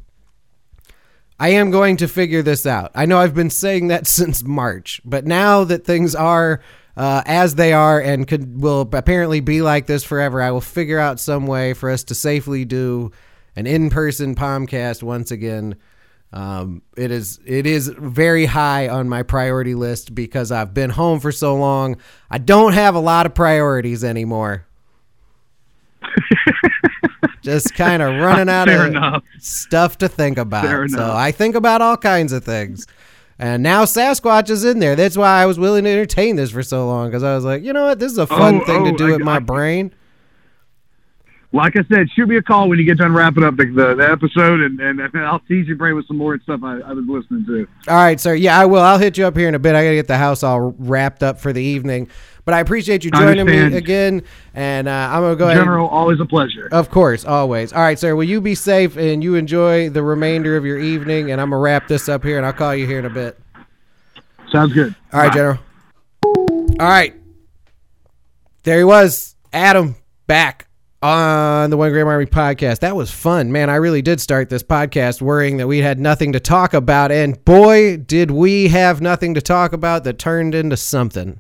Speaker 1: I am going to figure this out. I know I've been saying that since March, but now that things are uh, as they are and could will apparently be like this forever, I will figure out some way for us to safely do an in-person Palmcast once again. Um, it is it is very high on my priority list because I've been home for so long. I don't have a lot of priorities anymore. (laughs) Just kind of running out
Speaker 5: Fair
Speaker 1: of
Speaker 5: enough.
Speaker 1: stuff to think about.
Speaker 5: Fair
Speaker 1: so
Speaker 5: enough.
Speaker 1: I think about all kinds of things. And now Sasquatch is in there. That's why I was willing to entertain this for so long because I was like, you know what, this is a fun
Speaker 5: Oh,
Speaker 1: thing to
Speaker 5: oh,
Speaker 1: do
Speaker 5: I-
Speaker 1: with my
Speaker 5: I-
Speaker 1: brain.
Speaker 5: Like I said, shoot me a call when you get done wrapping up the, the, the episode, and, and, I'll tease your brain with some more stuff I, I was listening to.
Speaker 1: All right, sir. Yeah, I will. I'll hit you up here in a bit. I gotta get the house all wrapped up for the evening. But I appreciate you joining me again, and uh, I'm gonna go ahead.
Speaker 5: General, always a pleasure.
Speaker 1: Of course, always. All right, sir. Will you be safe and you enjoy the remainder of your evening? And I'm gonna wrap this up here, and I'll call you here in a bit.
Speaker 5: Sounds good.
Speaker 1: All right,
Speaker 5: Bye.
Speaker 1: General. All right. There he was, Adam, back on the One Gram Army podcast. That was fun, man. I really did start this podcast worrying that we had nothing to talk about, and boy, did we have nothing to talk about that turned into something.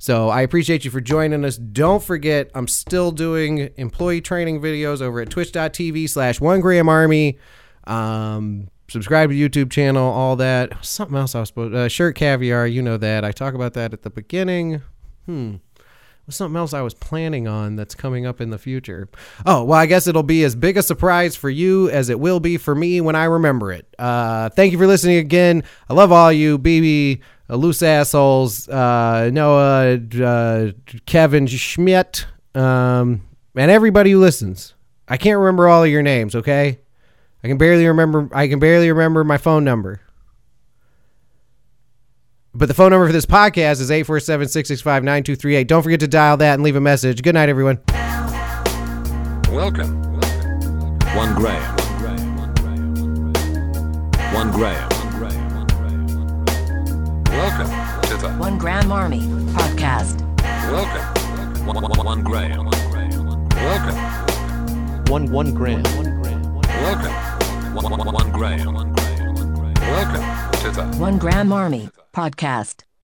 Speaker 1: So I appreciate you for joining us. Don't forget, I'm still doing employee training videos over at twitch.tv slash one gram army. Um, subscribe to YouTube channel, all that. Something else I was supposed uh, shirt caviar, you know that. I talk about that at the beginning. Hmm. Something else I was planning on that's coming up in the future? Oh, well, I guess it'll be as big a surprise for you as it will be for me when I remember it. Uh, thank you for listening again. I love all you, BB, loose assholes, uh, Noah, uh, Kevin Schmidt, um, and everybody who listens. I can't remember all of your names, okay? I can barely remember. I can barely remember my phone number. But the phone number for this podcast is 847 665 9238. Don't forget to dial that and leave a message. Good night, everyone.
Speaker 2: Welcome. One. One gram. Welcome to
Speaker 3: One Gram Army Podcast.
Speaker 2: Welcome. One, one, one gram. Welcome.
Speaker 6: One one gram. One gram.
Speaker 2: Welcome. One, one, one gram. Welcome to the
Speaker 3: One Gram Army Podcast.